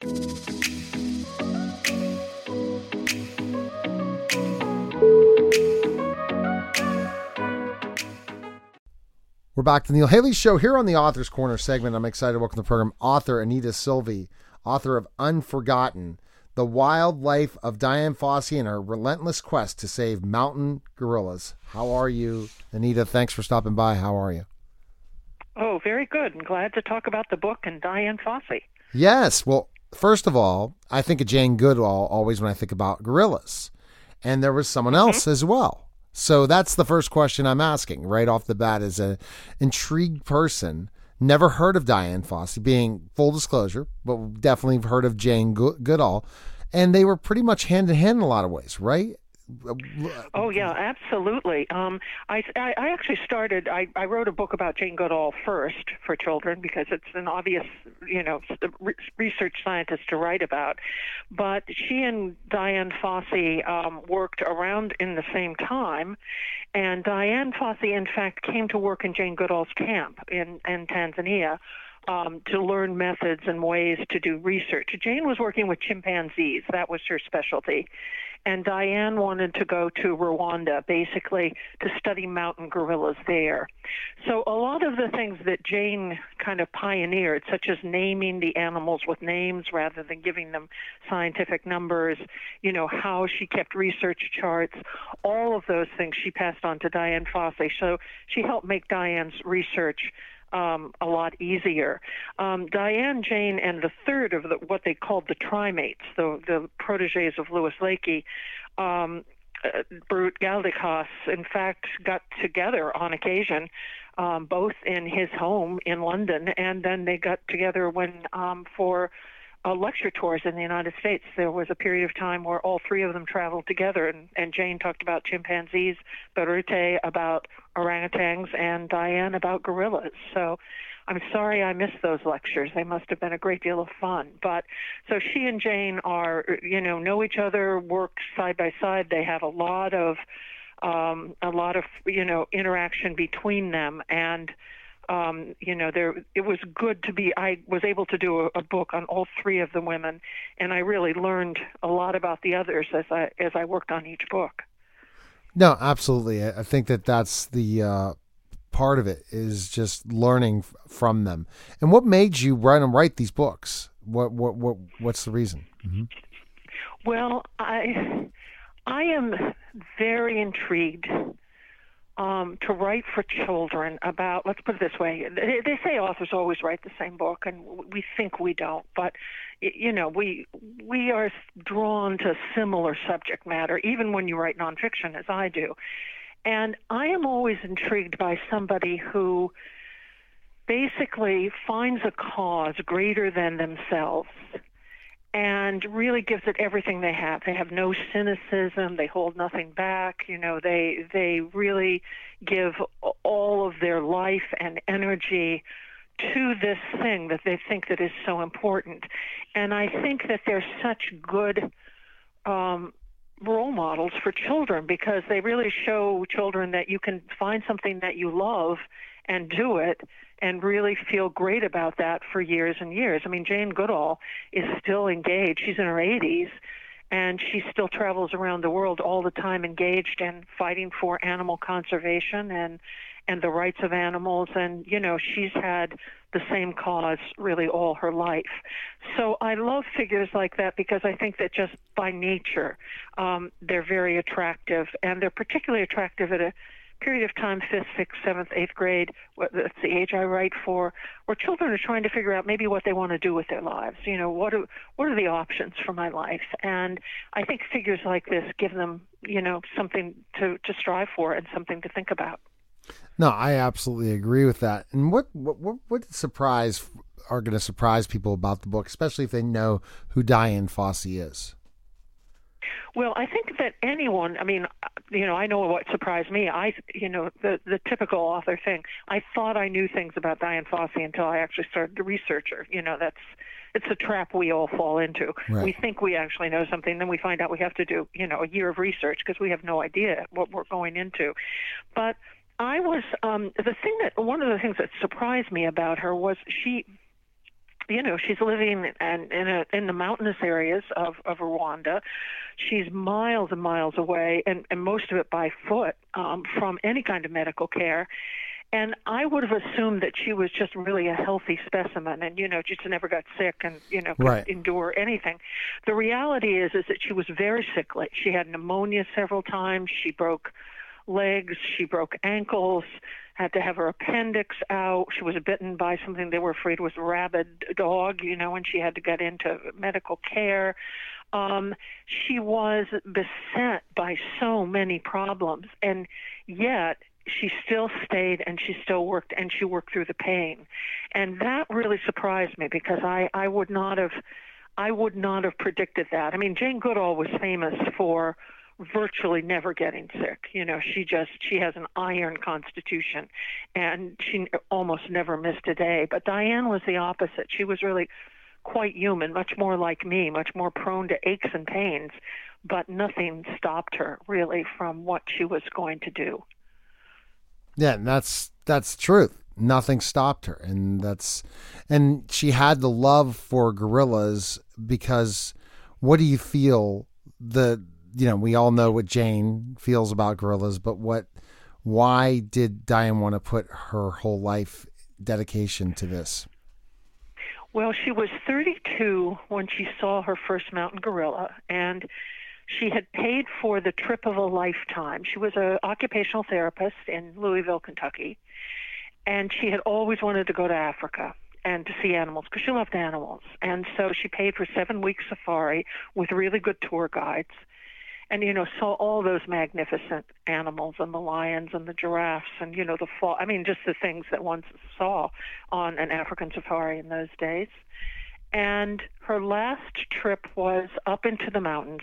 We're back to the Neil Haley Show here on the Author's Corner segment. I'm excited to welcome to the program author Anita Silvey, author of Unforgotten, The Wild Life of Dian Fossey and Her Relentless Quest to Save Mountain Gorillas. How are you, Anita? Thanks for stopping by. How are you? Oh, very good. I'm glad to talk about the book and Dian Fossey. Yes. Well, first of all, I think of Jane Goodall always when I think about gorillas. And there was someone else mm-hmm. as well. So that's the first question I'm asking right off the bat as an intrigued person. Never heard of Dian Fossey, being full disclosure, but definitely heard of Jane Goodall. And they were pretty much hand in hand in a lot of ways, right? Oh yeah, absolutely. Um, I, I I actually started. I I wrote a book about Jane Goodall first for children because it's an obvious, you know, research scientist to write about. But she and Dian Fossey um, worked around in the same time, and Dian Fossey, in fact, came to work in Jane Goodall's camp in in Tanzania um, to learn methods and ways to do research. Jane was working with chimpanzees, that was her specialty. And Diane wanted to go to Rwanda, basically, to study mountain gorillas there. So, a lot of the things that Jane kind of pioneered, such as naming the animals with names rather than giving them scientific numbers, you know, how she kept research charts, all of those things she passed on to Dian Fossey. So, she helped make Diane's research um, a lot easier. Um, Dian Jane and the third of the, what they called the trimates, the, the proteges of Louis Leakey, um, uh, Birute Galdikas, in fact, got together on occasion, um, both in his home in London, and then they got together when um, for uh, lecture tours in the United States. There was a period of time where all three of them traveled together, and, and Jane talked about chimpanzees, Birute about orangutans, and Diane about gorillas. So I'm sorry I missed those lectures. They must have been a great deal of fun. But so she and Jane are, you know, know each other, work side by side. They have a lot of, um, a lot of, you know, interaction between them, and um, you know, there it was good to be. I was able to do a, a book on all three of the women, and I really learned a lot about the others as I as I worked on each book. No, absolutely. I think that that's the uh, part of it is just learning from them. And what made you write and write these books? What what what what's the reason? Mm-hmm. Well, I I am very intrigued um, to write for children about, let's put it this way, they, they say authors always write the same book, and we think we don't, but you know, we we are drawn to similar subject matter, even when you write nonfiction, as I do. And I am always intrigued by somebody who basically finds a cause greater than themselves and really gives it everything they have. They have no cynicism. They hold nothing back. You know, they they really give all of their life and energy to this thing that they think that is so important. And I think that they're such good um, role models for children because they really show children that you can find something that you love and do it and really feel great about that for years and years. I mean, Jane Goodall is still engaged. She's in her 80s and she still travels around the world all the time engaged in fighting for animal conservation and and the rights of animals and you know she's had the same cause really all her life so i love figures like that because i think that just by nature um, they're very attractive and they're particularly attractive at a period of time, fifth, sixth, seventh, eighth grade, that's the age I write for, where children are trying to figure out maybe what they want to do with their lives. You know, what are what are the options for my life? And I think figures like this give them, you know, something to to strive for and something to think about. No, I absolutely agree with that. And what what what, surprise are going to surprise people about the book, especially if they know who Dian Fossey is? Well, I think that anyone, I mean, you know, I know what surprised me. I, you know, the the typical author thing. I thought I knew things about Dian Fossey until I actually started to research her. You know, that's it's a trap we all fall into. Right. We think we actually know something, then we find out we have to do, you know, a year of research because we have no idea what we're going into. But I was um the thing that one of the things that surprised me about her was she you know she's living in in, a, in the mountainous areas of of Rwanda. She's miles and miles away, and and most of it by foot um, from any kind of medical care. And I would have assumed that she was just really a healthy specimen, and you know, just never got sick, and you know, could Right. endure anything. The reality is, is that she was very sickly. She had pneumonia several times. She broke legs. She broke ankles. Had to have her appendix out. She was bitten by something they were afraid was rabid dog, you know, and she had to get into medical care. Um, she was beset by so many problems, and yet she still stayed and she still worked and she worked through the pain, and that really surprised me because I I would not have I would not have predicted that. I mean, Jane Goodall was famous for virtually never getting sick. You know, she just she has an iron constitution and she almost never missed a day. But Diane was the opposite. She was really quite human, much more like me, much more prone to aches and pains, but nothing stopped her really from what she was going to do. Yeah, and that's that's truth. Nothing stopped her, and that's and she had the love for gorillas because what do you feel the you know we all know what Jane feels about gorillas, but what why did Diane want to put her whole life dedication to this? Well, she was 32 when she saw her first mountain gorilla, and she had paid for the trip of a lifetime. She was an occupational therapist in Louisville, Kentucky, and she had always wanted to go to Africa and to see animals because she loved animals. And so she paid for seven weeks safari with really good tour guides. And you know, saw all those magnificent animals and the lions and the giraffes and you know the fall. I mean, just the things that one saw on an African safari in those days. And her last trip was up into the mountains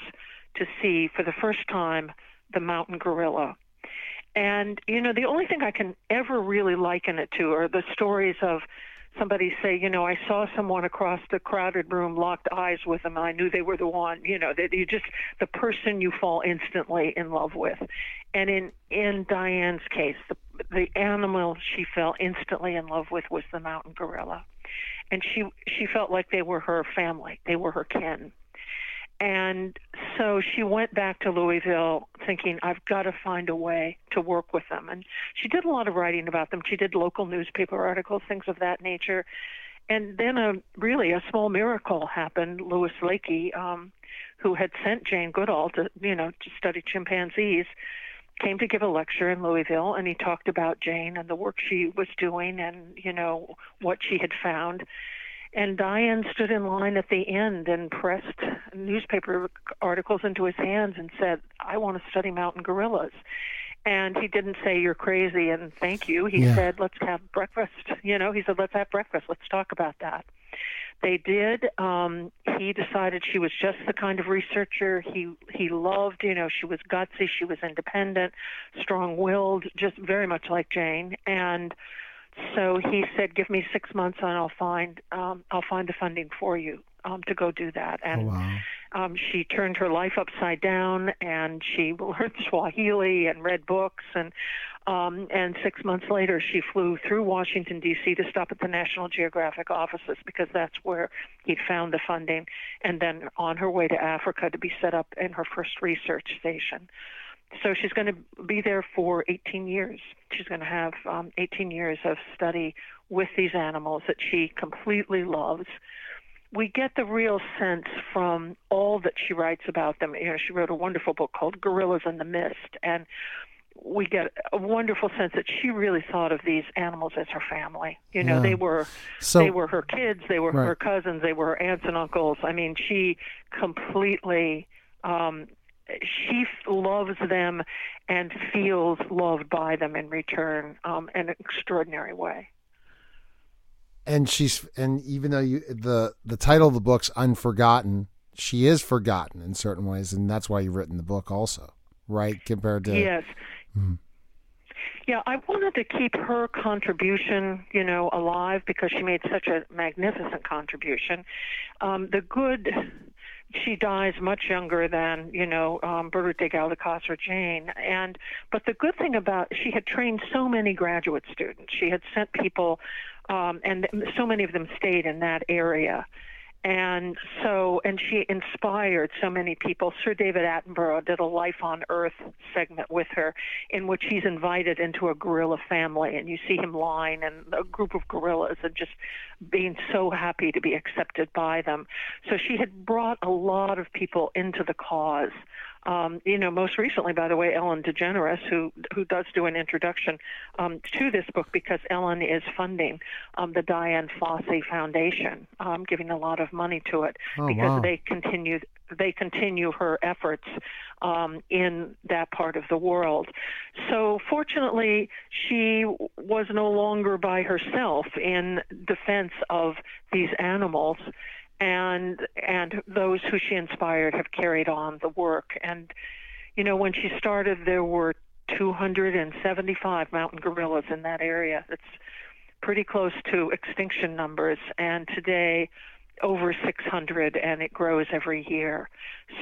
to see for the first time the mountain gorilla. And you know, the only thing I can ever really liken it to are the stories of somebody say, you know, I saw someone across the crowded room, locked eyes with them, and I knew they were the one. You know, that you just the person you fall instantly in love with. And in in Diane's case, the the animal she fell instantly in love with was the mountain gorilla, and she she felt like they were her family, they were her kin. And so she went back to Louisville thinking, I've got to find a way to work with them. And she did a lot of writing about them. She did local newspaper articles, things of that nature. And then a really a small miracle happened. Louis Leakey, um, who had sent Jane Goodall to, you know, to study chimpanzees, came to give a lecture in Louisville and he talked about Jane and the work she was doing and, you know, what she had found. And Diane stood in line at the end and pressed newspaper articles into his hands and said, I want to study mountain gorillas. And he didn't say, You're crazy and thank you. He Yeah. said, Let's have breakfast. You know, he said, Let's have breakfast. Let's talk about that. They did. Um, he decided she was just the kind of researcher he he loved. You know, she was gutsy, she was independent, strong-willed, just very much like Jane. And so he said, "Give me six months, and I'll find um, I'll find the funding for you um, to go do that." Oh, And wow. um, she turned her life upside down, and she learned Swahili and read books, and um, and six months later, she flew through Washington D.C. to stop at the National Geographic offices because that's where he'd found the funding, and then on her way to Africa to be set up in her first research station. So she's going to be there for 18 years. She's going to have um, 18 years of study with these animals that she completely loves. We get the real sense from all that she writes about them. You know, she wrote a wonderful book called Gorillas in the Mist, and we get a wonderful sense that she really thought of these animals as her family. You know, Yeah. they were So they were her kids, they were Right. her cousins, they were her aunts and uncles. I mean, she completely um, she loves them and feels loved by them in return um, in an extraordinary way. And she's and even though you the the title of the book's unforgotten, she is forgotten in certain ways, and that's why you've written the book also, right? Compared to yes. Mm-hmm. Yeah, I wanted to keep her contribution, you know, alive because she made such a magnificent contribution. Um, the good, she dies much younger than, you know, um, Birute Galdikas or Jane. And but the good thing about she had trained so many graduate students. She had sent people, um, and so many of them stayed in that area and so and she inspired so many people. Sir david attenborough did a life on earth segment with her in which he's invited into a gorilla family and you see him lying and a group of gorillas and just being so happy to be accepted by them. So she had brought a lot of people into the cause um, you know, most recently, by the way, Ellen DeGeneres, who who does do an introduction um, to this book because Ellen is funding um, the Dian Fossey Foundation, um, giving a lot of money to it oh, because wow. they continue they continue her efforts um, in that part of the world. So fortunately, she was no longer by herself in defense of these animals and and those who she inspired have carried on the work. And you know, when she started, there were 275 mountain gorillas in that area. It's pretty close to extinction numbers, and today over 600 and it grows every year.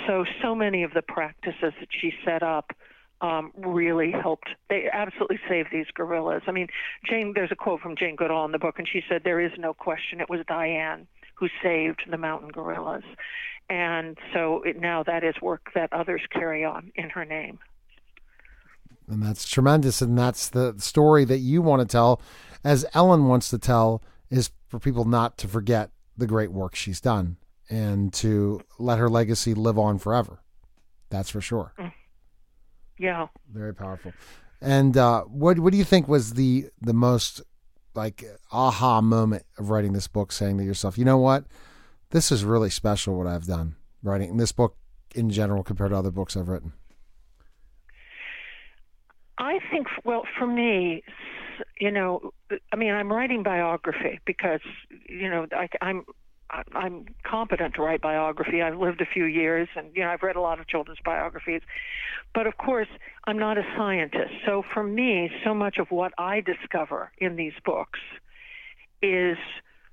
So, so many of the practices that she set up um, really helped. They absolutely saved these gorillas. I mean, Jane, there's a quote from Jane Goodall in the book, and she said, There is no question it was Dian who saved the mountain gorillas. And so it, now that is work that others carry on in her name. And that's tremendous. And that's the story that you want to tell, as Ellen wants to tell, is for people not to forget the great work she's done and to let her legacy live on forever. That's for sure. Mm. Yeah. Very powerful. And uh, what what do you think was the the most like aha moment of writing this book, saying to yourself, you know what, this is really special what I've done writing this book in general compared to other books I've written? I think, well, for me, you know, I mean, I'm writing biography because, you know, I, I'm I'm competent to write biography. I've lived a few years, and you know, I've read a lot of children's biographies. But of course, I'm not a scientist. So for me, so much of what I discover in these books is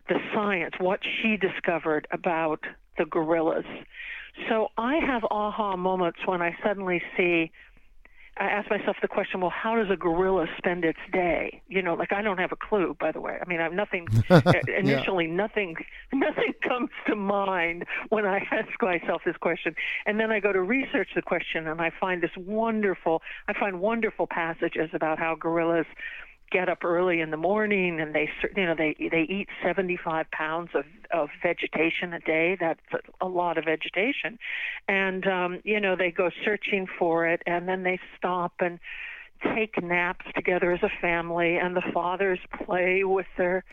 the science, what she discovered about the gorillas. So I have aha moments when I suddenly see I ask myself the question, well, how does a gorilla spend its day? You know, like I don't have a clue, by the way. I mean, I'm nothing. Uh, initially, yeah. nothing, nothing comes to mind when I ask myself this question, and then I go to research the question, and I find this wonderful. I find wonderful passages about how gorillas get up early in the morning and they you know they they eat 75 pounds of of vegetation a day. That's a lot of vegetation. And um you know they go searching for it and then they stop and take naps together as a family and the fathers play with their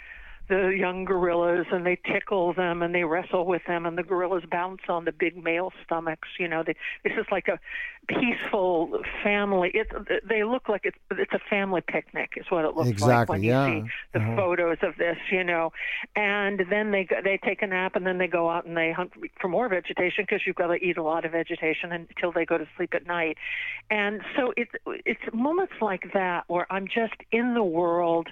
the young gorillas and they tickle them and they wrestle with them and the gorillas bounce on the big male stomachs you know they, this is like a peaceful family it they look like it's it's a family picnic is what it looks exactly, like when yeah. you see the uh-huh. photos of this you know and then they they take a nap and then they go out and they hunt for more vegetation because you've got to eat a lot of vegetation until they go to sleep at night and so it's it's moments like that where i'm just in the world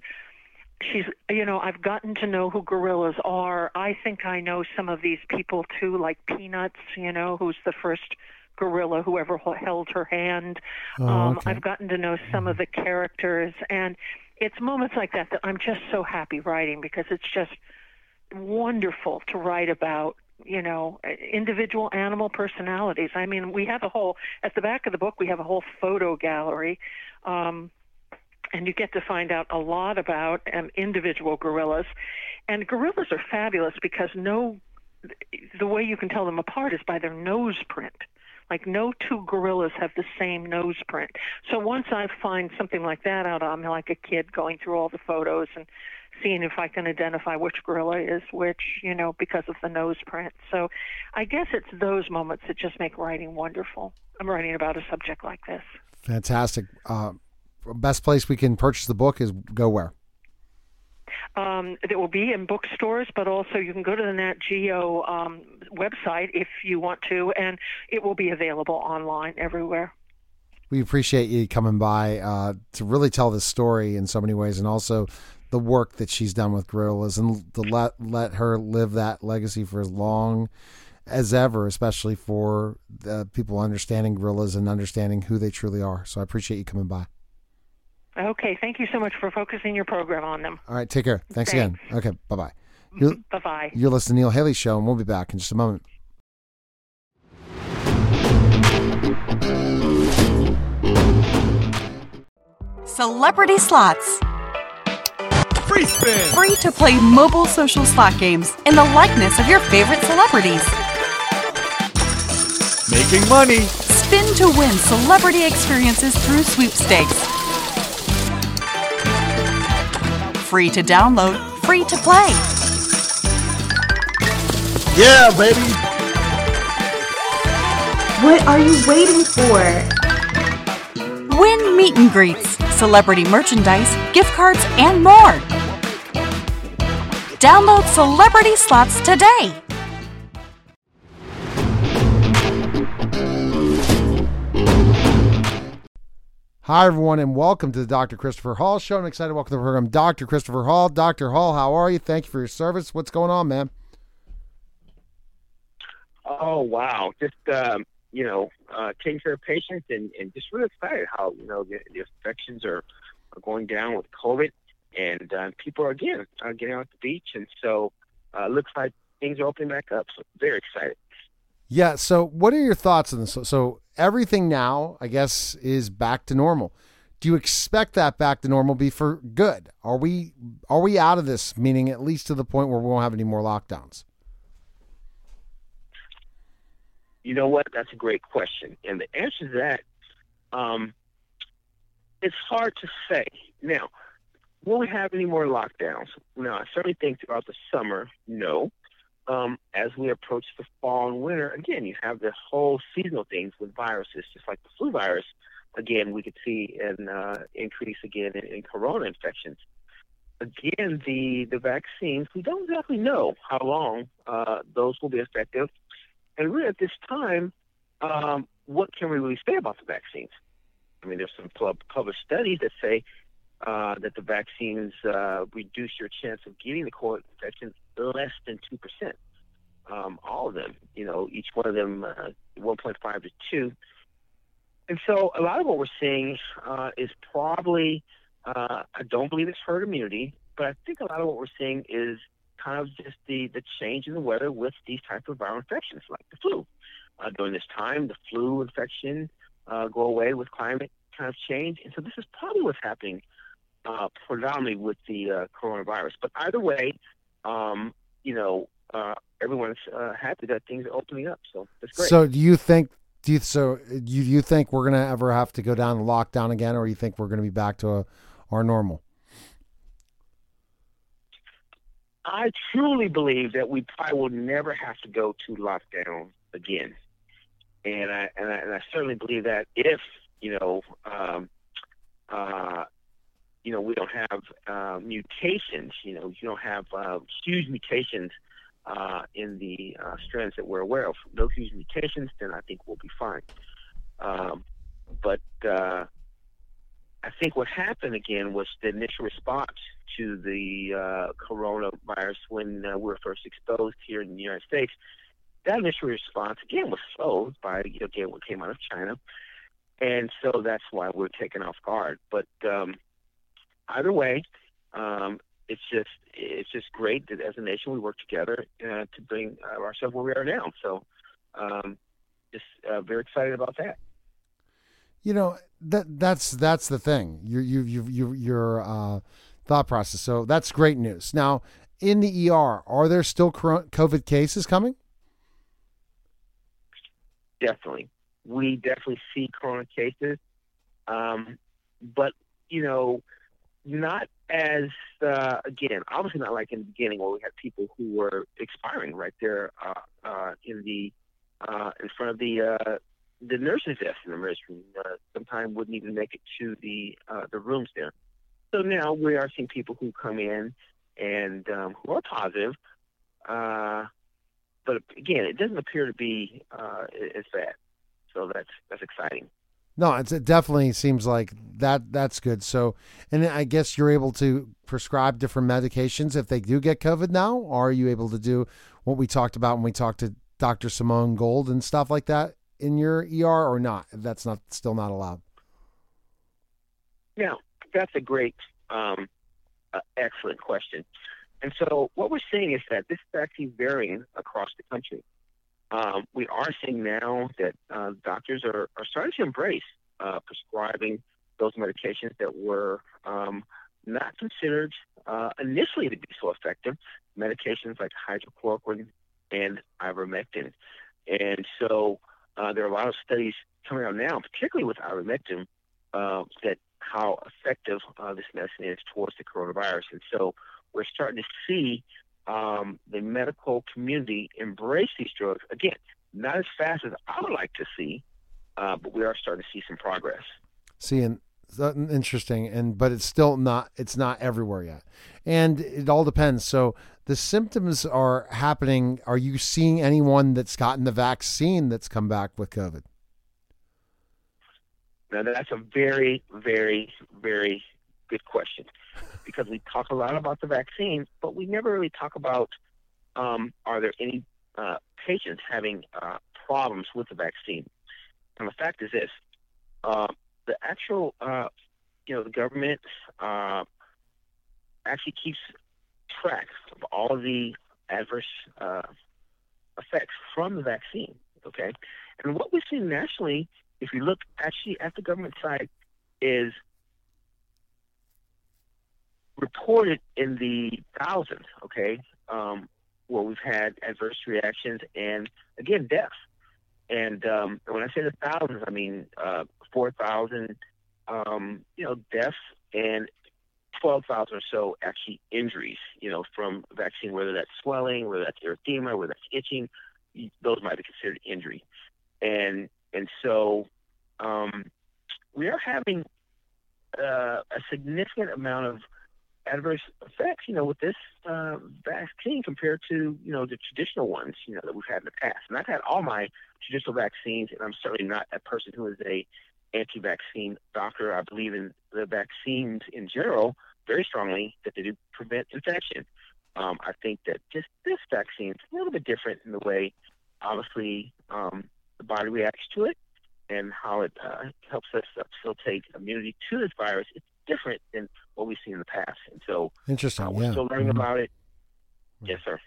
she's you know i've gotten to know who gorillas are. I think i know some of these people too like peanuts you know who's the first gorilla who ever held her hand. Oh, um okay. i've gotten to know some of the characters and it's moments like that that i'm just so happy writing because it's just wonderful to write about you know individual animal personalities. I mean we have a whole at the back of the book we have a whole photo gallery um and you get to find out a lot about um, individual gorillas. And gorillas are fabulous because no, the way you can tell them apart is by their nose print. Like no two gorillas have the same nose print. So once I find something like that out, I'm like a kid going through all the photos and seeing if I can identify which gorilla is which, you know, because of the nose print. So I guess it's those moments that just make writing wonderful. I'm writing about a subject like this. Fantastic. Uh, best place we can purchase the book is go where? Um, it will be in bookstores, but also you can go to the Nat Geo um, website if you want to, and it will be available online everywhere. We appreciate you coming by uh, to really tell this story in so many ways, and also the work that she's done with gorillas, and to let let her live that legacy for as long as ever, especially for people understanding gorillas and understanding who they truly are. So I appreciate you coming by. Okay, thank you so much for focusing your program on them. All right, take care. Thanks, Thanks. again. Okay, bye bye. Bye bye. You're listening to Neil Haley Show, and we'll be back in just a moment. Celebrity Slots. Free spin. Free to play mobile social slot games in the likeness of your favorite celebrities. Making money. Spin to win celebrity experiences through sweepstakes. Free to download, free to play. Yeah, baby. What are you waiting for? Win meet and greets, celebrity merchandise, gift cards, and more. Download Celebrity Slots today. Hi, everyone, and welcome to the Dr. Christopher Hall Show. I'm excited to welcome to the program Dr. Christopher Hall. Dr. Hall, how are you? Thank you for your service. What's going on, man? Oh, wow. Just, um, you know, uh, taking care of patients and, and just really excited how, you know, the, the infections are, are going down with COVID and uh, people are, again, uh, getting out the beach. And so uh, looks like things are opening back up. So very excited. Yeah. So, what are your thoughts on this? So, so, everything now, I guess, is back to normal. Do you expect that back to normal be for good? Are we are we out of this? Meaning, at least to the point where we won't have any more lockdowns. You know what? That's a great question, and the answer to that, um, it's hard to say. Now, will we have any more lockdowns? No, I certainly think throughout the summer, no um, as we approach the fall and winter, again, you have the whole seasonal things with viruses, just like the flu virus. Again, we could see an uh, increase again in, in corona infections. Again, the the vaccines, we don't exactly know how long uh, those will be effective, and really at this time, um, what can we really say about the vaccines? I mean, there's some published studies that say uh, that the vaccines uh, reduce your chance of getting the COVID infection less than 2%. Um, all of them, you know, each one of them uh, 1.5 to 2. And so a lot of what we're seeing uh, is probably, uh, I don't believe it's herd immunity, but I think a lot of what we're seeing is kind of just the, the change in the weather with these type of viral infections like the flu. Uh, during this time, the flu infection uh, go away with climate kind of change. And so this is probably what's happening uh, predominantly with the uh, coronavirus. But either way, um, you know, uh, everyone's uh, happy that things are opening up. So that's great. So do you think? Do you so you you think we're gonna ever have to go down and lockdown again, or you think we're gonna be back to a, our normal? I truly believe that we probably will never have to go to lockdown again, and I and I, and I certainly believe that if you know um, uh, you know, we don't have uh, mutations. You know, you don't have uh, huge mutations uh, in the uh, strands that we're aware of. No huge mutations, then I think we'll be fine. Um, but uh, I think what happened again was the initial response to the uh, coronavirus when we were first exposed here in the United States. That initial response again was slowed by again what came out of China, and so that's why we're taken off guard. But um, either way, um, it's just it's just great that as a nation we work together uh, to bring uh, ourselves where we are now. So, um, just uh, very excited about that. You know that that's that's the thing. Your you you you your uh, thought process. So that's great news. Now, in the ER, are there still COVID cases coming? Definitely, we definitely see corona cases, um, but you know not as uh, again, obviously not like in the beginning where we had people who were expiring right there uh, uh, in the uh, in front of the uh, the nurses' desk in the emergency room. Uh, sometimes wouldn't even make it to the the rooms there. So now we are seeing people who come in and um, who are positive, but again, it doesn't appear to be as bad. So that's that's exciting. No, it definitely seems like that. That's good. So, and I guess you're able to prescribe different medications if they do get COVID now. Are you able to do what we talked about when we talked to Dr. Simone Gold and stuff like that in your ER, or not? That's not still not allowed. Yeah, that's a great, um, uh, excellent question. And so, what we're seeing is that this is actually varying across the country um, we are seeing now that uh, doctors are, are starting to embrace uh, prescribing those medications that were um, not considered uh, initially to be so effective, medications like hydrochloroquine and ivermectin. And so uh, there are a lot of studies coming out now, particularly with ivermectin, uh, that how effective uh, this medicine is towards the coronavirus. And so we're starting to see um, the medical community embrace these drugs. Again, not as fast as I would like to see, uh, but we are starting to see some progress. See, and interesting, and but it's still not it's not everywhere yet, and it all depends. So the symptoms are happening. Are you seeing anyone that's gotten the vaccine that's come back with COVID? Now that's a very, very, very good question because we talk a lot about the vaccine, but we never really talk about um, are there any uh, patients having uh, problems with the vaccine. And the fact is this: uh, the actual, uh, you know, the government uh, actually keeps track of all the adverse uh, effects from the vaccine. Okay, and what we've seen nationally, if you look actually at the government side, is reported in the thousands, okay, um, where we've had adverse reactions and, again, deaths. And um, when I say the thousands, I mean uh, 4,000, um, you know, deaths and 12,000 or so actually injuries, you know, from vaccine, whether that's swelling, whether that's erythema, whether that's itching, those might be considered injury. And and so um, we are having uh, a significant amount of adverse effects, you know, with this uh, vaccine compared to, you know, the traditional ones, you know, that we've had in the past. And I've had all my traditional vaccines, and I'm certainly not a person who is a anti-vaccine doctor. I believe in the vaccines in general very strongly that they do prevent infection. Um, I think that just this vaccine is a little bit different in the way, obviously, um, the body reacts to it and how it uh, helps us facilitate immunity to this virus. It's different than what we've seen in the past. And so, interesting. Uh, we're yeah. still learning mm-hmm. about it. Yes, sir.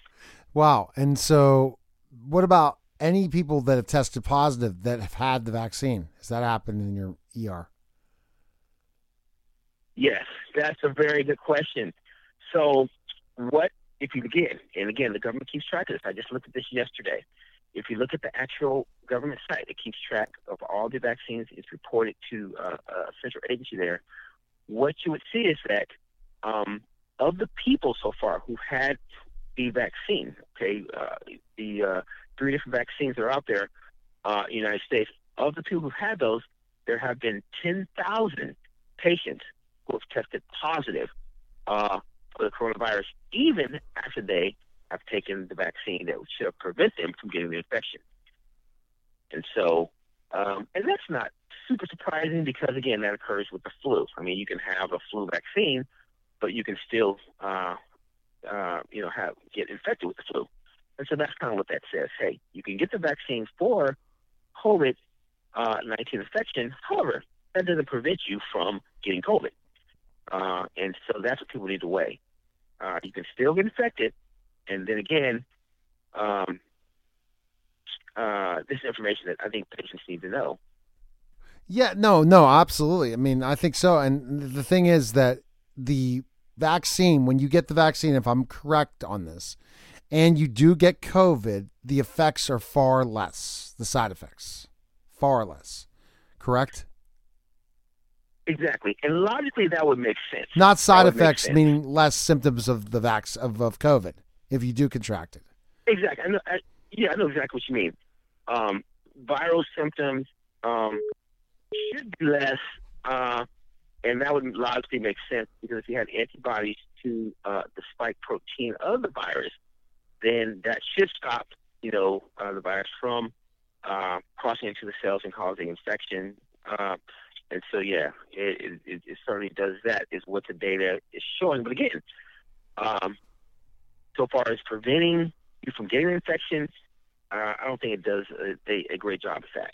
Wow. And so, what about any people that have tested positive that have had the vaccine? Has that happened in your ER? Yes, that's a very good question. So, what if you begin? And again, the government keeps track of this. I just looked at this yesterday. If you look at the actual government site, it keeps track of all the vaccines. It's reported to uh, a central agency there what you would see is that um, of the people so far who had the vaccine, okay, uh, the uh, three different vaccines that are out there uh, in the United States, of the people who had those, there have been 10,000 patients who have tested positive uh, for the coronavirus, even after they have taken the vaccine that should have prevent them from getting the infection. And so, um, and that's not super surprising because again that occurs with the flu. I mean, you can have a flu vaccine, but you can still uh, uh, you know have get infected with the flu. And so that's kind of what that says. Hey, you can get the vaccine for COVID uh, 19 infection. However, that doesn't prevent you from getting COVID. Uh, and so that's what people need to weigh. Uh, you can still get infected, and then again, um, uh, this information that I think patients need to know. Yeah, no, no, absolutely. I mean, I think so. And the thing is that the vaccine, when you get the vaccine, if I'm correct on this, and you do get COVID, the effects are far less, the side effects, far less. Correct? Exactly, and logically that would make sense. Not side That would make effects, meaning less symptoms of the vax of, of COVID if you do contract it. Exactly. I know, I, yeah, I know exactly what you mean. Um, viral symptoms um, should be less, uh, and that would logically make sense because if you had antibodies to uh, the spike protein of the virus, then that should stop, you know, uh, the virus from uh, crossing into the cells and causing infection. Uh, and so, yeah, it, it, it certainly does that, is what the data is showing. But again, um, so far as preventing you from getting an infection, uh, I don't think it does a, a, a great job of that.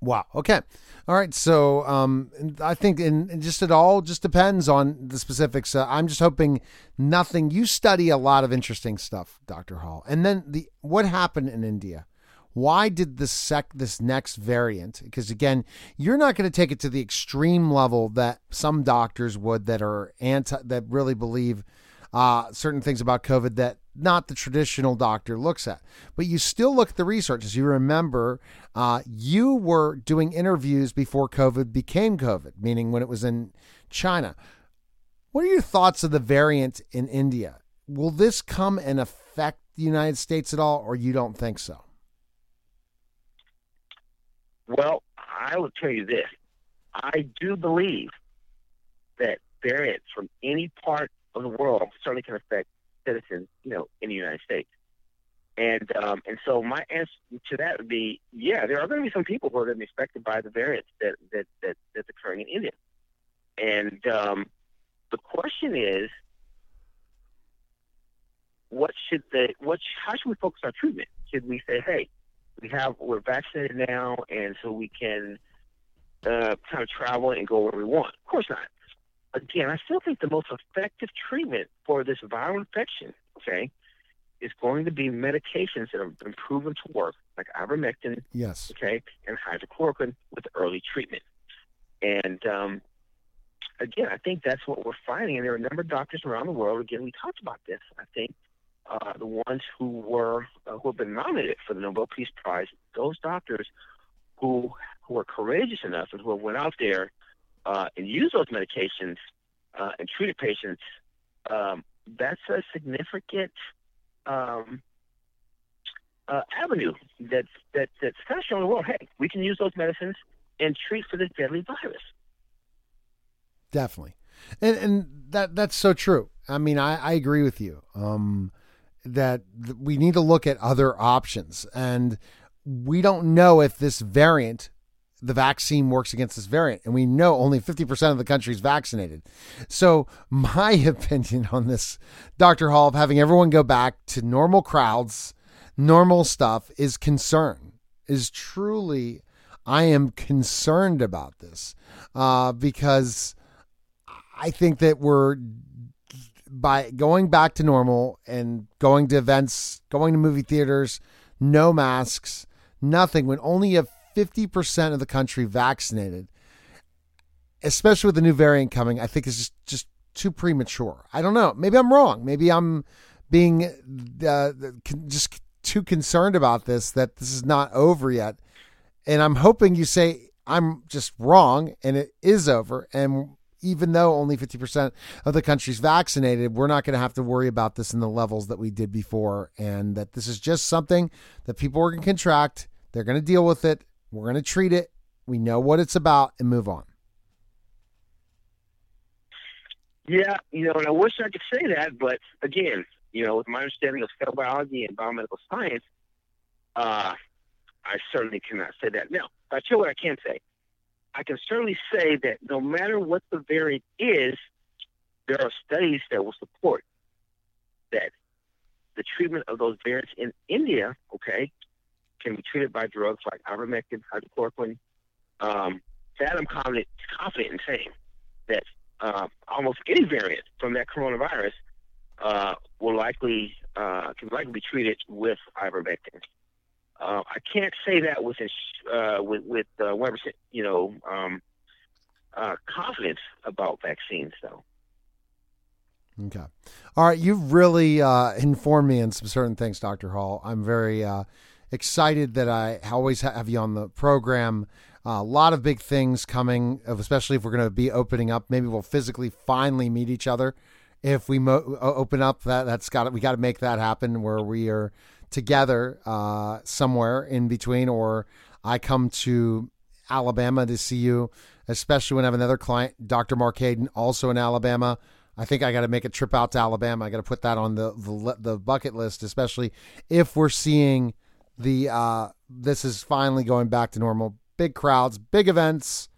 Wow. Okay. All right. So um, I think, and just it all just depends on the specifics. Uh, I'm just hoping nothing. You study a lot of interesting stuff, Doctor Hall, and then the what happened in India. Why did the sec this next variant? Because again, you're not going to take it to the extreme level that some doctors would that are anti that really believe uh, certain things about COVID that not the traditional doctor looks at. But you still look at the research. As you remember, uh, you were doing interviews before COVID became COVID, meaning when it was in China. What are your thoughts of the variant in India? Will this come and affect the United States at all, or you don't think so? Well, I will tell you this. I do believe that variants from any part of the world certainly can affect citizens, you know, in the United States. And um, and so my answer to that would be, yeah, there are going to be some people who are going to be affected by the variants that that, that that's occurring in India. And um, the question is, what should the what how should we focus our treatment? Should we say, hey, we have we're vaccinated now, and so we can uh, kind of travel and go where we want? Of course not. Again, I still think the most effective treatment for this viral infection, okay, is going to be medications that have been proven to work, like ivermectin, Yes. okay, and hydrochloroquine with early treatment. And um, again, I think that's what we're finding. And there are a number of doctors around the world. Again, we talked about this. I think uh, the ones who were uh, who have been nominated for the Nobel Peace Prize, those doctors who who are courageous enough and who went out there uh, and use those medications uh, and treated patients. Um, that's a significant um, uh, avenue that's that, that's kind of showing the world, hey, we can use those medicines and treat for this deadly virus. Definitely. And and that that's so true. I mean, I, I agree with you. Um that th- we need to look at other options and we don't know if this variant the vaccine works against this variant and we know only 50% of the country is vaccinated. So my opinion on this Dr. Hall of having everyone go back to normal crowds, normal stuff is concern. Is truly I am concerned about this. Uh because I think that we're by going back to normal and going to events, going to movie theaters, no masks, nothing, when only have 50% of the country vaccinated, especially with the new variant coming, I think is just, just too premature. I don't know. Maybe I'm wrong. Maybe I'm being uh, just too concerned about this that this is not over yet. And I'm hoping you say I'm just wrong and it is over. And even though only 50% of the country's vaccinated, we're not going to have to worry about this in the levels that we did before. And that this is just something that people are going to contract. They're going to deal with it. We're going to treat it. We know what it's about and move on. Yeah, you know, and I wish I could say that, but again, you know, with my understanding of cell biology and biomedical science, uh, I certainly cannot say that. Now, I tell you what I can say. I can certainly say that no matter what the variant is, there are studies that will support that the treatment of those variants in India, okay, can be treated by drugs like ivermectin, hydrochloroquine. Um, that I'm confident, confident in saying that uh, almost any variant from that coronavirus uh, will likely uh, can likely be treated with ivermectin. Uh, I can't say that with uh, with with uh, 100%, you know, um, confidence about vaccines, though. Okay. All right. You've really informed me on some certain things, Dr. Hall. I'm very excited that I always have you on the program. a lot of big things coming, especially if we're going to be opening up. Maybe we'll physically finally meet each other. If we mo- open up, that that's got we got to make that happen where we are together uh, somewhere in between, or I come to Alabama to see you, especially when I have another client, Dr. Mark Hayden, also in Alabama. I think I got to make a trip out to Alabama. I got to put that on the, the the bucket list, especially if we're seeing the uh, this is finally going back to normal. Big crowds, big events.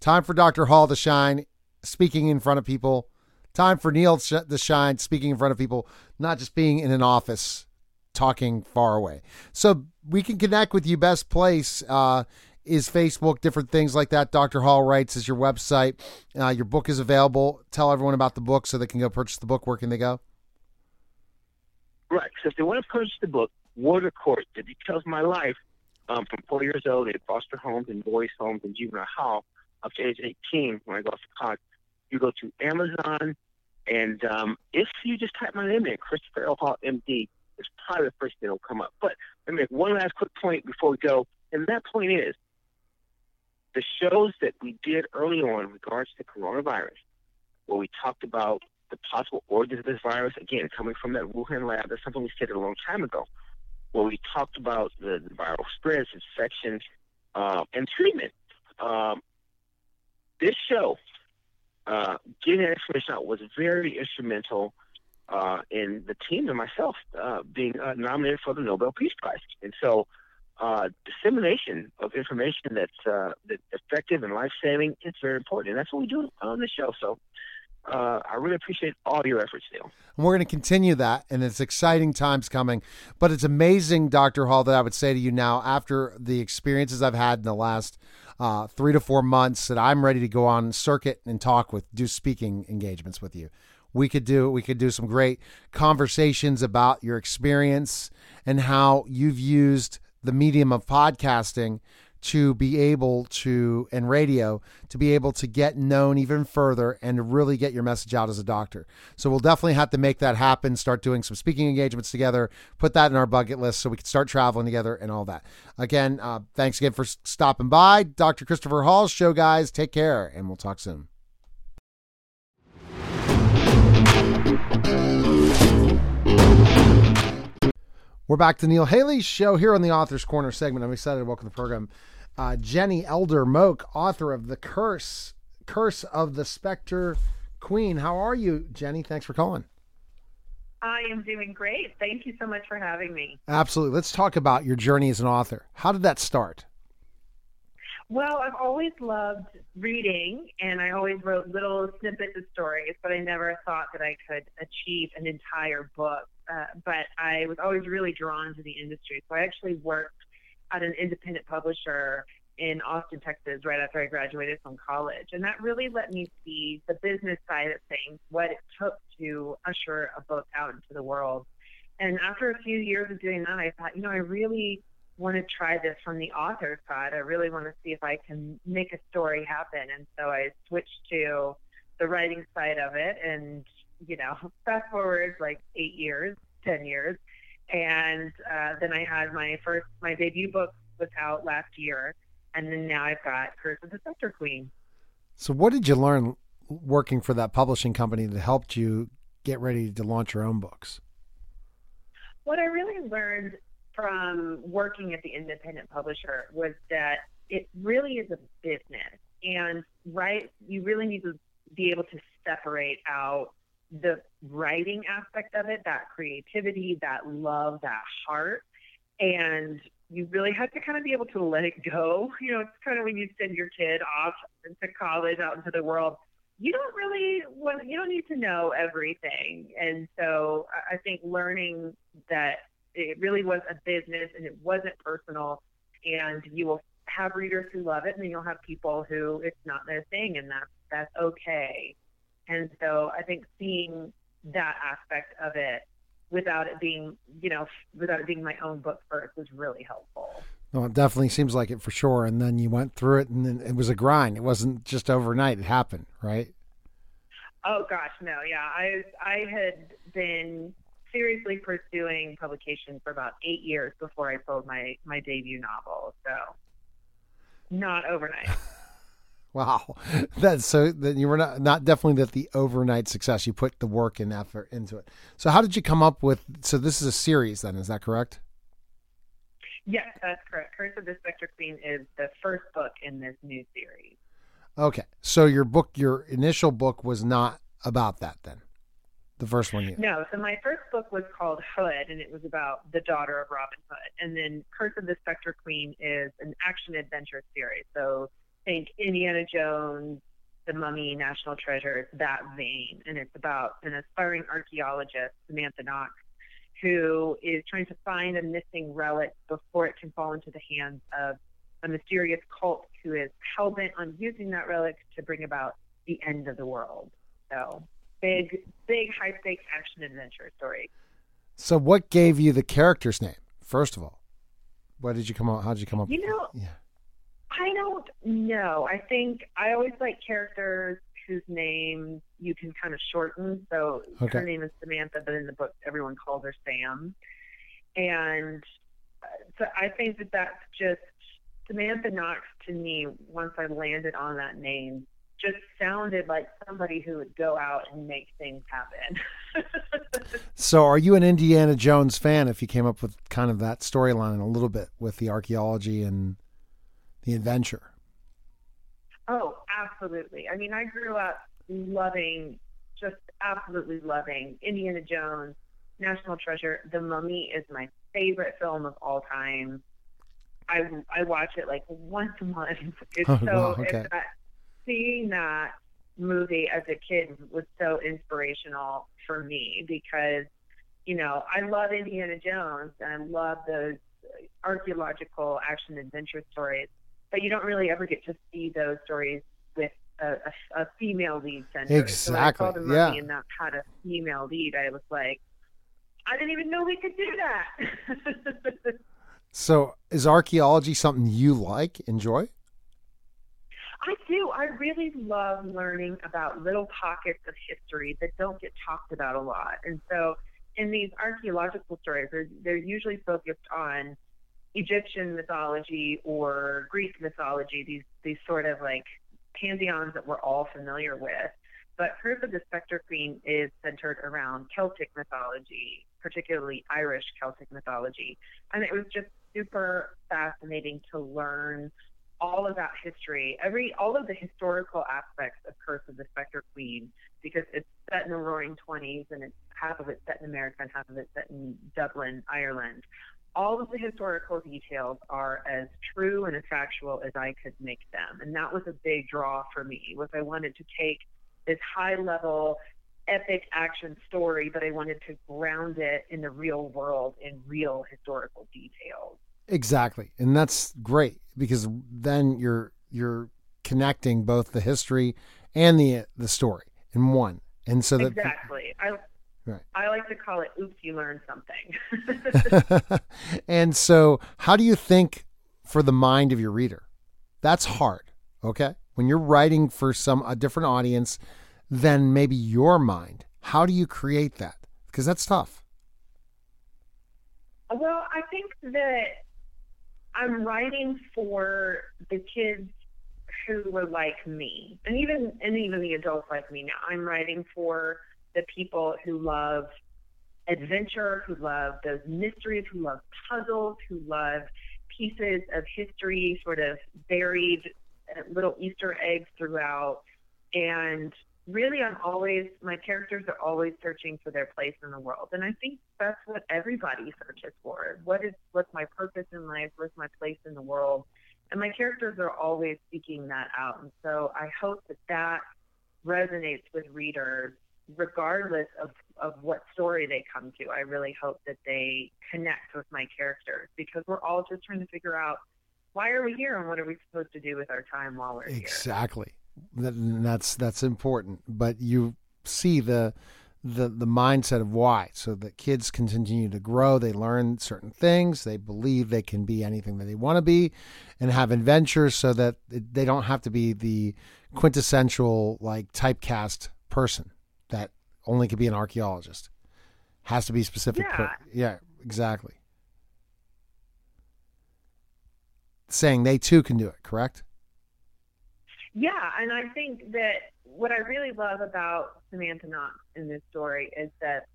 Time for Dr. Hall to shine, speaking in front of people. Time for Neil to shine, speaking in front of people, not just being in an office talking far away. So we can connect with you. Best place uh, is Facebook, different things like that. Dr. Hall writes is your website. Uh, your book is available. Tell everyone about the book so they can go purchase the book. Where can they go? Right. So if they want to purchase the book, Water Court, the details of my life um, from four years old in foster homes and boys' homes and juvenile hall up to age 18 when I go off to college, you go to Amazon. And um, if you just type my name in, Christopher L. Hall, MD, it's probably the first thing that will come up. But let me make one last quick point before we go. And that point is the shows that we did early on in regards to coronavirus, where we talked about the possible origins of this virus, again, coming from that Wuhan lab, that's something we said a long time ago, where we talked about the, the viral spreads, infections, uh, and treatment. Um, this show, uh, getting that information out, was very instrumental uh, in the team and myself uh, being uh, nominated for the Nobel Peace Prize. And so, uh, dissemination of information that's effective and life saving is very important, and that's what we do on the show. So, uh, I really appreciate all your efforts, Neil. And we're going to continue that, and it's exciting times coming. But it's amazing, Dr. Hall, that I would say to you now, after the experiences I've had in the last uh, three to four months, that I'm ready to go on circuit and talk with, do speaking engagements with you. We could do we could do some great conversations about your experience and how you've used the medium of podcasting to be able to and radio to be able to get known even further and to really get your message out as a doctor. So we'll definitely have to make that happen, start doing some speaking engagements together, put that in our bucket list so we can start traveling together and all that. Again, uh, thanks again for stopping by. Dr. Christopher Hall's show, guys. Take care and we'll talk soon. We're back to Neil Haley's show here on the Author's Corner segment. I'm excited to welcome the program uh, Jenny Elder Moke, author of The Curse, Curse of the Spectre Queen. How are you, Jenny? Thanks for calling. I am doing great. Thank you so much for having me. Absolutely. Let's talk about your journey as an author. How did that start? Well, I've always loved reading, and I always wrote little snippets of stories, but I never thought that I could achieve an entire book uh, but I was always really drawn to the industry. So I actually worked at an independent publisher in Austin, Texas, right after I graduated from college. And that really let me see the business side of things, what it took to usher a book out into the world. And after a few years of doing that, I thought, you know, I really want to try this from the author side. I really want to see if I can make a story happen. And so I switched to the writing side of it and you know, fast forward like eight years, ten years, and uh, then I had my first my debut book was out last year, and then now I've got Curse of the Spectre Queen. So, what did you learn working for that publishing company that helped you get ready to launch your own books? What I really learned from working at the independent publisher was that it really is a business, and right, you really need to be able to separate out the writing aspect of it, that creativity, that love, that heart. And you really have to kind of be able to let it go. You know, it's kind of when you send your kid off into college, out into the world, you don't really want, you don't need to know everything. And so I think learning that it really was a business and it wasn't personal, and you will have readers who love it, and then you'll have people who it's not their thing, and that's that's okay. And so I think seeing that aspect of it without it being, you know, without it being my own book first was really helpful. Well, it definitely seems like it for sure. And then you went through it, and then it was a grind. It wasn't just overnight. It happened, right? Oh gosh, no, yeah. I I had been seriously pursuing publication for about eight years before I sold my my debut novel. So not overnight. Wow, that's so. That you were not not definitely that the overnight success. You put the work and effort into it. So how did you come up with? So this is a series, then, is that correct? Yes, that's correct. Curse of the Spectre Queen is the first book in this new series. Okay, so your book, your initial book, was not about that then. The first one, you No, so my first book was called Hood, and it was about the daughter of Robin Hood. And then Curse of the Spectre Queen is an action adventure series. So think Indiana Jones, The Mummy, National Treasure. It's that vein, and it's about an aspiring archaeologist, Samantha Knox, who is trying to find a missing relic before it can fall into the hands of a mysterious cult who is hell bent on using that relic to bring about the end of the world. So big, big high stakes action adventure story. So what gave you the character's name? First of all, what did you come up? How did you come up? You know, yeah. I don't know. I think I always like characters whose names you can kind of shorten. So Okay. her name is Samantha, but in the book everyone calls her Sam. And uh, so I think that that's just Samantha Knox to me. Once I landed on that name, just sounded like somebody who would go out and make things happen. So are you an Indiana Jones fan? If you came up with kind of that storyline a little bit with the archaeology and the adventure. Oh, absolutely. I mean, I grew up loving, just absolutely loving Indiana Jones, National Treasure. The Mummy is my favorite film of all time. I I watch it like once a month. It's Oh, so wow, it's that, seeing that movie as a kid was so inspirational for me because you know I love Indiana Jones and I love those archaeological action adventure stories, but you don't really ever get to see those stories with a, a, a female lead center. So when I Exactly, yeah. and that had a female lead, I was like, I didn't even know we could do that. So is archaeology something you like, enjoy? I do. I really love learning about little pockets of history that don't get talked about a lot. And so in these archaeological stories, they're, they're usually focused on Egyptian mythology or Greek mythology, these, these sort of like pantheons that we're all familiar with. But Curse of the Spectre Queen is centered around Celtic mythology, particularly Irish Celtic mythology. And it was just super fascinating to learn all that history, every all of the historical aspects of Curse of the Spectre Queen, because it's set in the Roaring Twenties and it's half of it set in America and half of it set in Dublin, Ireland. All of the historical details are as true and as factual as I could make them, and that was a big draw for me. Was I wanted to take this high level epic action story, but I wanted to ground it in the real world in real historical details. Exactly. And that's great because then you're you're connecting both the history and the the story in one. And so that exactly. I Right. I like to call it "Oops, you learned something." and so how do you think for the mind of your reader? That's hard, okay? When you're writing for some a different audience than maybe your mind, how do you create that? Because that's tough. well, I think that I'm writing for the kids who were like me, and even and even the adults like me now. I'm writing for the people who love adventure, who love those mysteries, who love puzzles, who love pieces of history sort of buried uh, little Easter eggs throughout. And really, I'm always, my characters are always searching for their place in the world. And I think that's what everybody searches for. What is, what's my purpose in life? What's my place in the world? And my characters are always seeking that out. And so I hope that that resonates with readers regardless of, of what story they come to. I really hope that they connect with my characters because we're all just trying to figure out why are we here and what are we supposed to do with our time while we're here. Exactly. That's that's important. But you see the the the mindset of why, so that kids continue to grow. They learn certain things. They believe they can be anything that they want to be, and have adventures, so that they don't have to be the quintessential like typecast person that only could be an archaeologist. Has to be specific. per- Yeah. yeah. Exactly. saying they too can do it. Correct? Yeah, and I think that what I really love about Samantha Knox in this story is that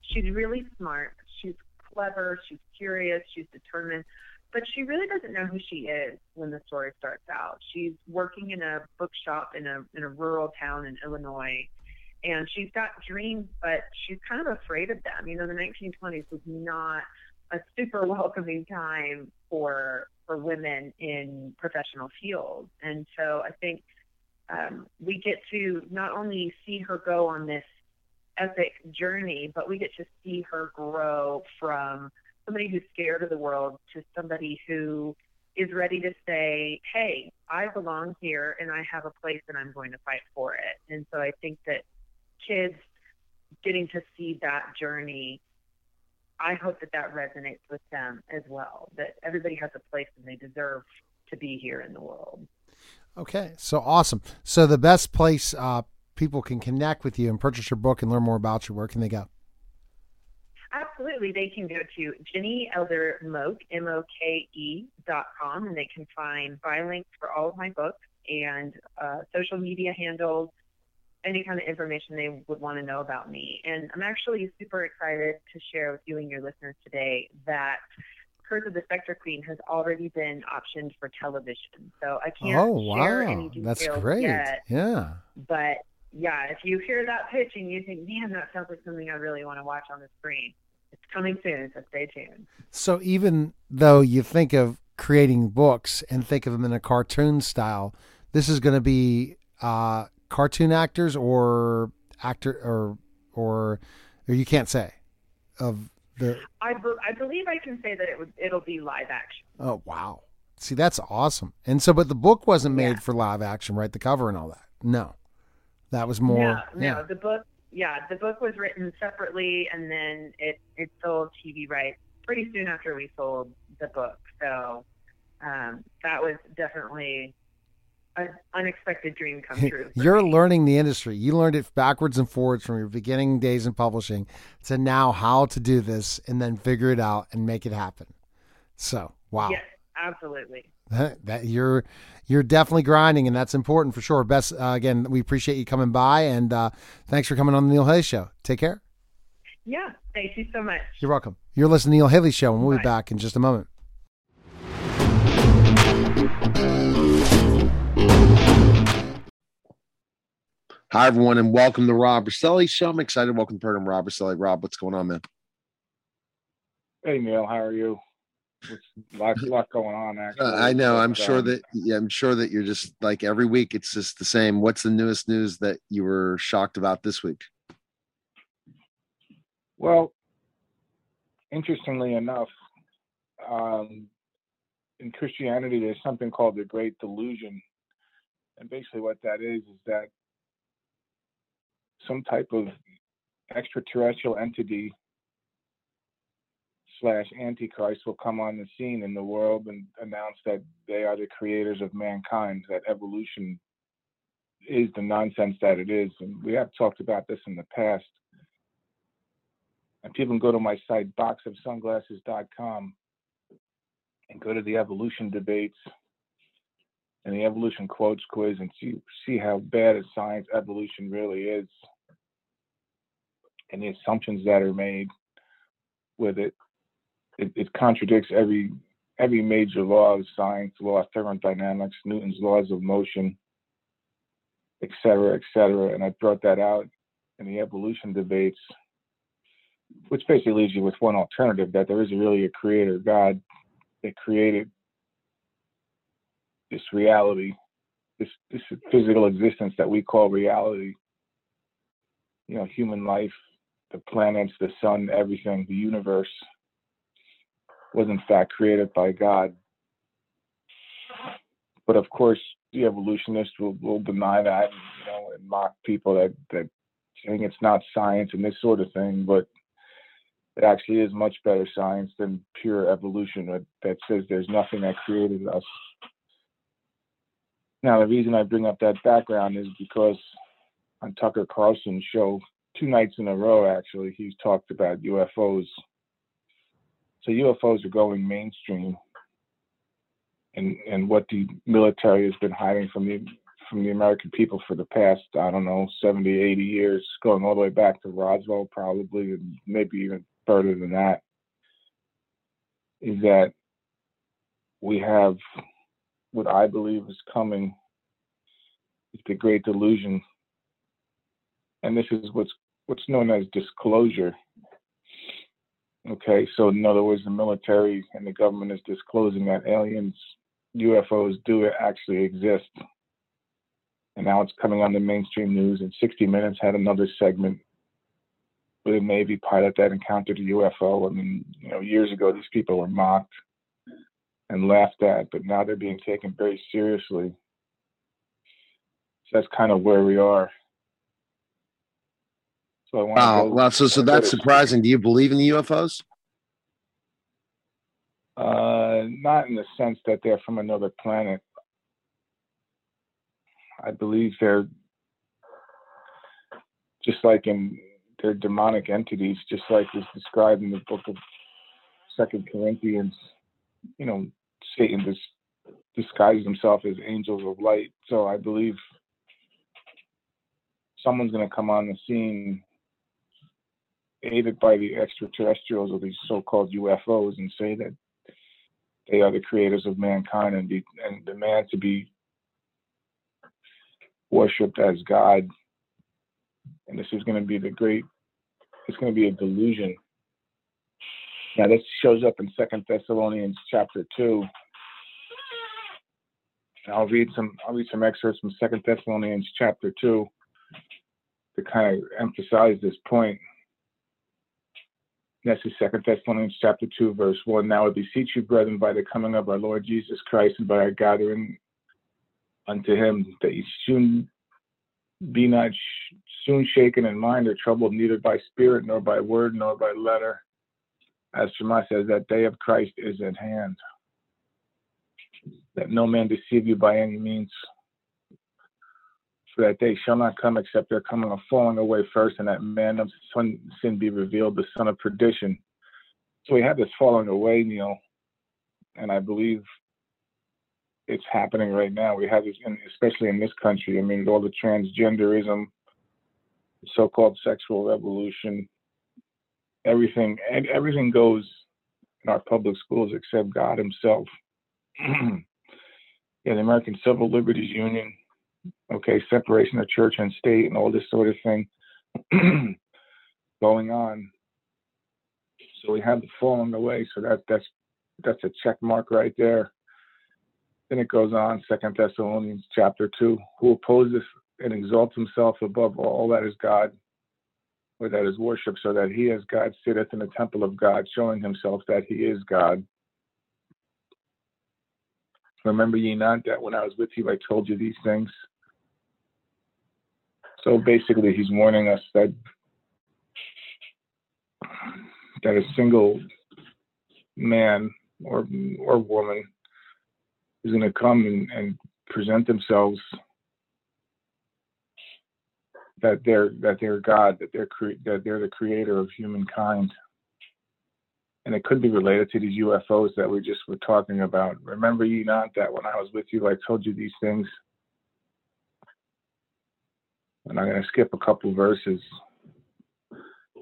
she's really smart, she's clever, she's curious, she's determined, but she really doesn't know who she is when the story starts out. She's working in a bookshop in a in a rural town in Illinois, and she's got dreams, but she's kind of afraid of them. You know, the 1920s was not a super welcoming time for for women in professional fields, and so I think um, we get to not only see her go on this epic journey, but we get to see her grow from somebody who's scared of the world to somebody who is ready to say, hey, I belong here and I have a place and I'm going to fight for it. And so I think that kids getting to see that journey, I hope that that resonates with them as well, that everybody has a place and they deserve to be here in the world. Okay, so awesome. So the best place uh, people can connect with you and purchase your book and learn more about you, where can they go? Absolutely. They can go to Jenny Elder Moke, M O K E dot com, and they can find buy links for all of my books and uh, social media handles, any kind of information they would want to know about me. And I'm actually super excited to share with you and your listeners today that Curse of the Spectre Queen has already been optioned for television. So I can't oh, wow. share any details That's great. yet. Yeah. But yeah, if you hear that pitch and you think, man, that sounds like something I really want to watch on the screen, it's coming soon, so stay tuned. So even though you think of creating books and think of them in a cartoon style, this is going to be uh, cartoon actors or actor or or or you can't say of the. I, be- I believe I can say that it would it'll be live action. Oh wow! See, that's awesome. And so, but the book wasn't made Yeah. for live action, right? The cover and all that. No, that was more. no, no, yeah. the book, yeah, the book was written separately, and then it it sold TV rights pretty soon after we sold the book. So um, that was definitely an unexpected dream come true. You're me. learning the industry. You learned it backwards and forwards from your beginning days in publishing to now how to do this and then figure it out and make it happen. So, wow. Yes, absolutely. that you're you're definitely grinding and that's important for sure. Best uh, again, we appreciate you coming by and uh, thanks for coming on the Neil Haley show. Take care. Yeah, thank you so much. You're welcome. You're listening to Neil Haley show and we'll be back in just a moment. Hi, everyone, and welcome to Rob Roselli Show. I'm excited to welcome the program Rob Roselli. Rob, what's going on, man? Hey Neil, how are you? A lot, going on actually. Uh, I know. I'm sure um, that yeah, I'm sure that you're just like every week. It's just the same. What's the newest news that you were shocked about this week? Well, interestingly enough, um, in Christianity, there's something called the Great Delusion, and basically what that is is that some type of extraterrestrial entity slash antichrist will come on the scene in the world and announce that they are the creators of mankind that evolution is the nonsense that it is. And we have talked about this in the past. And people can go to my site boxofsunglasses.com and go to the evolution debates and the evolution quotes quiz and see see how bad a science evolution really is and the assumptions that are made with it. It, it contradicts every every major law of science, law of thermodynamics, Newton's laws of motion, et cetera, et cetera. And I brought that out in the evolution debates, which basically leaves you with one alternative that there is really a creator God that created this reality, this this physical existence that we call reality. You know, human life, the planets, the sun, everything, the universe was in fact created by God. But of course, the evolutionists will, will deny that, you know, and mock people that that saying it's not science and this sort of thing. But it actually is much better science than pure evolution that, that says there's nothing that created us. Now, the reason I bring up that background is because on Tucker Carlson's show, two nights in a row, actually, he's talked about UFOs. So UFOs are going mainstream. and and what the military has been hiding from the from the American people for the past I don't know 70, 80 years, going all the way back to Roswell, probably, and maybe even further than that, is that we have what I believe is coming is the great delusion, and this is what's what's known as disclosure. Okay, so in other words, the military and the government is disclosing that aliens, UFOs do actually exist. And now it's coming on the mainstream news. And 60 Minutes had another segment with a Navy pilot that encountered a UFO. I mean, you know, years ago, these people were mocked and laughed at, but now they're being taken very seriously. So that's kind of where we are. So Wow. go, Wow. So, so that's surprising. Do you believe in the UFOs? Uh, not in the sense that they're from another planet. I believe they're just like in they're demonic entities, just like is described in the book of Second Corinthians. You know, Satan dis- disguises himself as angels of light. So I believe someone's going to come on the scene aided by the extraterrestrials or these so-called UFOs and say that they are the creators of mankind and, be, and demand to be worshipped as God. And this is going to be the great, it's going to be a delusion. Now this shows up in Second Thessalonians chapter two. And I'll read some, I'll read some excerpts from Second Thessalonians chapter two to kind of emphasize this point. This is Second Thessalonians chapter two, verse one. Now I beseech you, brethren, by the coming of our Lord Jesus Christ and by our gathering unto him, that you soon be not sh- soon shaken in mind or troubled, neither by spirit, nor by word, nor by letter. As Shema says, that day of Christ is at hand. That no man deceive you by any means. That day shall not come except there coming a falling away first, and that man of son, sin be revealed, the son of perdition. So we have this falling away, Neil, and I believe it's happening right now. We have this, in, especially in this country. I mean, all the transgenderism, so-called sexual revolution, everything, and everything goes in our public schools except God Himself. yeah, the American Civil Liberties Union, okay, separation of church and state, and all this sort of thing going on. So we have the falling away. So that that's that's a check mark right there. Then it goes on, Second Thessalonians chapter two, who opposes and exalts himself above all that is God, or that is worship, so that he as God sitteth in the temple of God, showing himself that he is God. Remember ye not that when I was with you, I told you these things? So basically, he's warning us that that a single man or or woman is going to come and, and present themselves that they're that they're God, that they're cre- that they're the creator of humankind, and it could be related to these UFOs that we just were talking about. Remember ye not that when I was with you, I told you these things. And I'm going to skip a couple verses.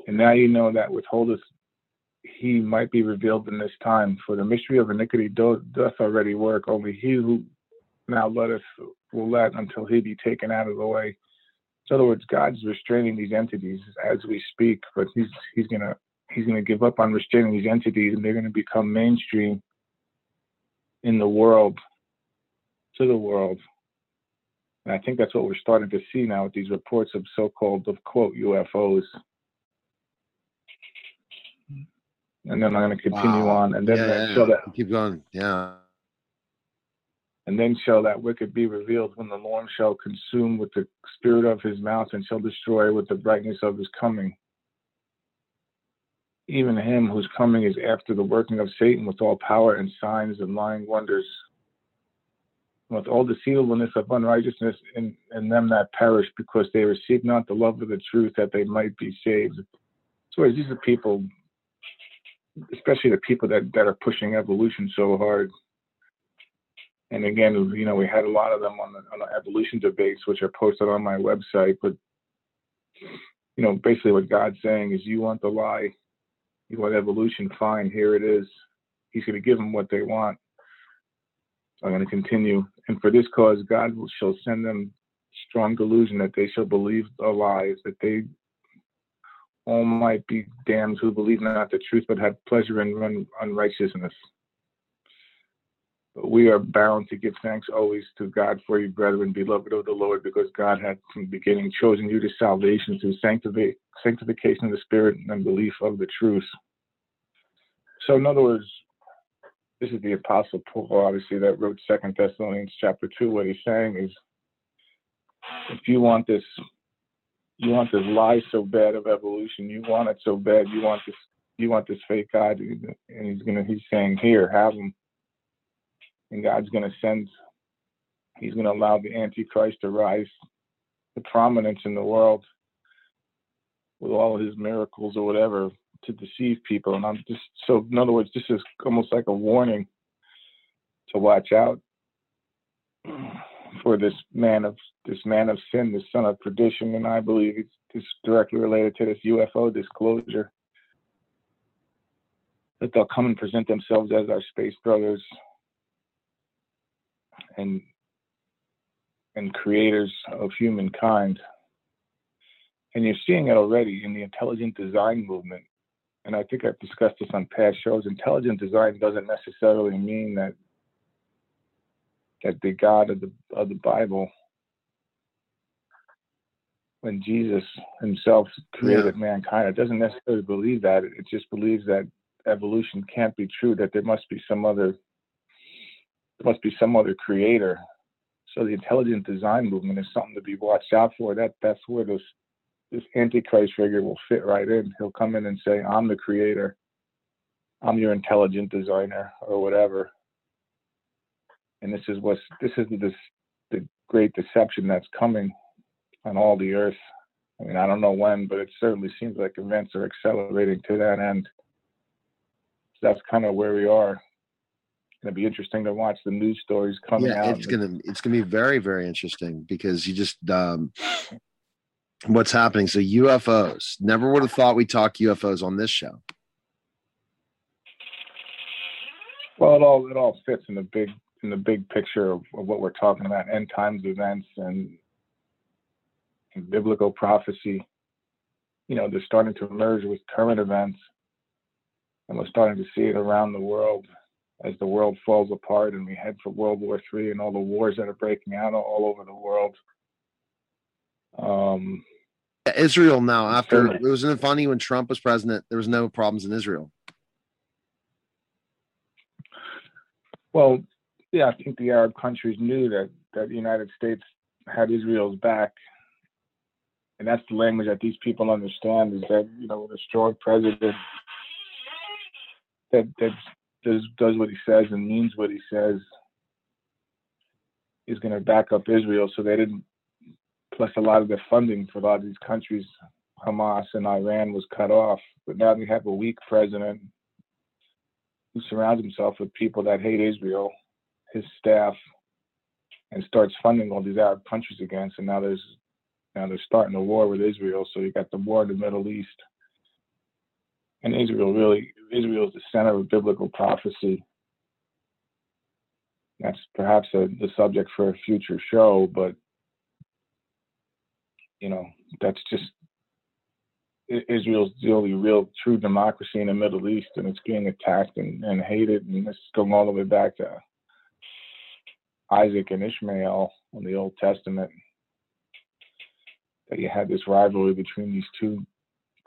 And now you know that withholdeth he might be revealed in this time. For the mystery of iniquity do, doth already work. Only he who now letteth will let until he be taken out of the way. In other words, God's restraining these entities as we speak, but he's he's gonna he's gonna give up on restraining these entities, and they're gonna become mainstream in the world, to the world. And I think that's what we're starting to see now with these reports of so-called of quote UFOs. And then I'm going to continue Wow. on, and then Yeah, shall that Keep going. Yeah. and then shall that wicked be revealed when the Lord shall consume with the spirit of his mouth and shall destroy with the brightness of his coming. Even him whose coming is after the working of Satan with all power and signs and lying wonders, with all deceivableness of unrighteousness in, in them that perish, because they receive not the love of the truth that they might be saved. So these are people, especially the people that, that are pushing evolution so hard and again, you know, we had a lot of them on the, on the evolution debates, which are posted on my website. But you know, basically, what God's saying is, you want the lie, you want evolution, fine, here it is. He's going to give them what they want. I'm going to continue, and for this cause, God will, shall send them strong delusion that they shall believe the lies, that they all might be damned who believe not the truth, but have pleasure in unrighteousness. But we are bound to give thanks always to God for you, brethren, beloved of the Lord, because God had from the beginning chosen you to salvation through sanctification of the Spirit and belief of the truth. So, in other words, this is the Apostle Paul, obviously, that wrote Second Thessalonians chapter two. What he's saying is, if you want this, you want this lie so bad of evolution, you want it so bad, you want this, you want this fake God, and he's gonna, he's saying, here, have him and God's to send, He's to allow the Antichrist to rise to prominence in the world with all his miracles or whatever to deceive people. And I'm just so, in other words, this is almost like a warning to watch out for this man of this man of sin, this son of perdition, and I believe it's, it's directly related to this UFO disclosure that they'll come and present themselves as our space brothers and and creators of humankind. And you're seeing it already in the intelligent design movement. And I think I've discussed this on past shows. Intelligent design doesn't necessarily mean that that the God of the of the Bible, when Jesus himself created yeah. mankind, it doesn't necessarily believe that. It just believes that evolution can't be true, that there must be some other there must be some other creator. So the intelligent design movement is something to be watched out for. That that's where this this antichrist figure will fit right in. He'll come in and say, "I'm the creator. I'm your intelligent designer, or whatever." And this is what's this is this the great deception that's coming on all the earth. I mean, I don't know when, but it certainly seems like events are accelerating to that end. So that's kind of where we are going to be interesting to watch the news stories coming yeah, out. it's going to it's to be very very interesting because you just um, what's happening. So UFOs. Never would have thought we talk UFOs on this show. Well, it all it all fits in the big in the big picture of, of what we're talking about: end times events and, and biblical prophecy. You know, they're starting to emerge with current events, and we're starting to see it around the world as the world falls apart and we head for World War III and all the wars that are breaking out all over the world. Um, Israel now, after it wasn't funny when Trump was president, there was no problems in Israel. Well, yeah, I think the Arab countries knew that that the United States had Israel's back, and that's the language that these people understand. Is that you know, with a strong president that that does does what he says and means what he says is going to back up Israel. So they didn't. Plus, a lot of the funding for a lot of these countries, Hamas and Iran, was cut off. But now they have a weak president who surrounds himself with people that hate Israel, his staff, and starts funding all these Arab countries against. And now there's now they're starting a war with Israel. So you got the war in the Middle East and Israel really Israel is the center of biblical prophecy. That's perhaps a, the subject for a future show, but you know that's just Israel's the only real true democracy in the Middle East, and it's being attacked and, and hated, and this is going all the way back to Isaac and Ishmael in the Old Testament. That you had this rivalry between these two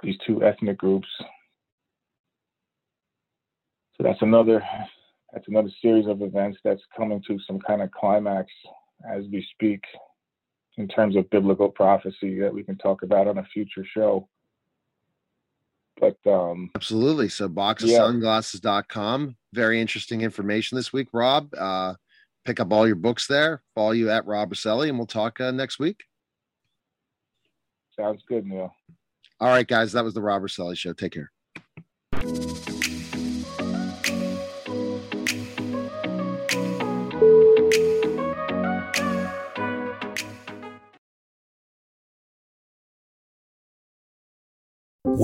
these two ethnic groups so that's another that's another series of events that's coming to some kind of climax as we speak in terms of biblical prophecy that we can talk about on a future show. But um absolutely. So boxofsunglasses.com. Yeah. Very interesting information this week, Rob. Uh pick up all your books there. Follow you at Rob Roselli, and we'll talk uh, next week. Sounds good, Neil. All right, guys. That was the Rob Roselli Show. Take care.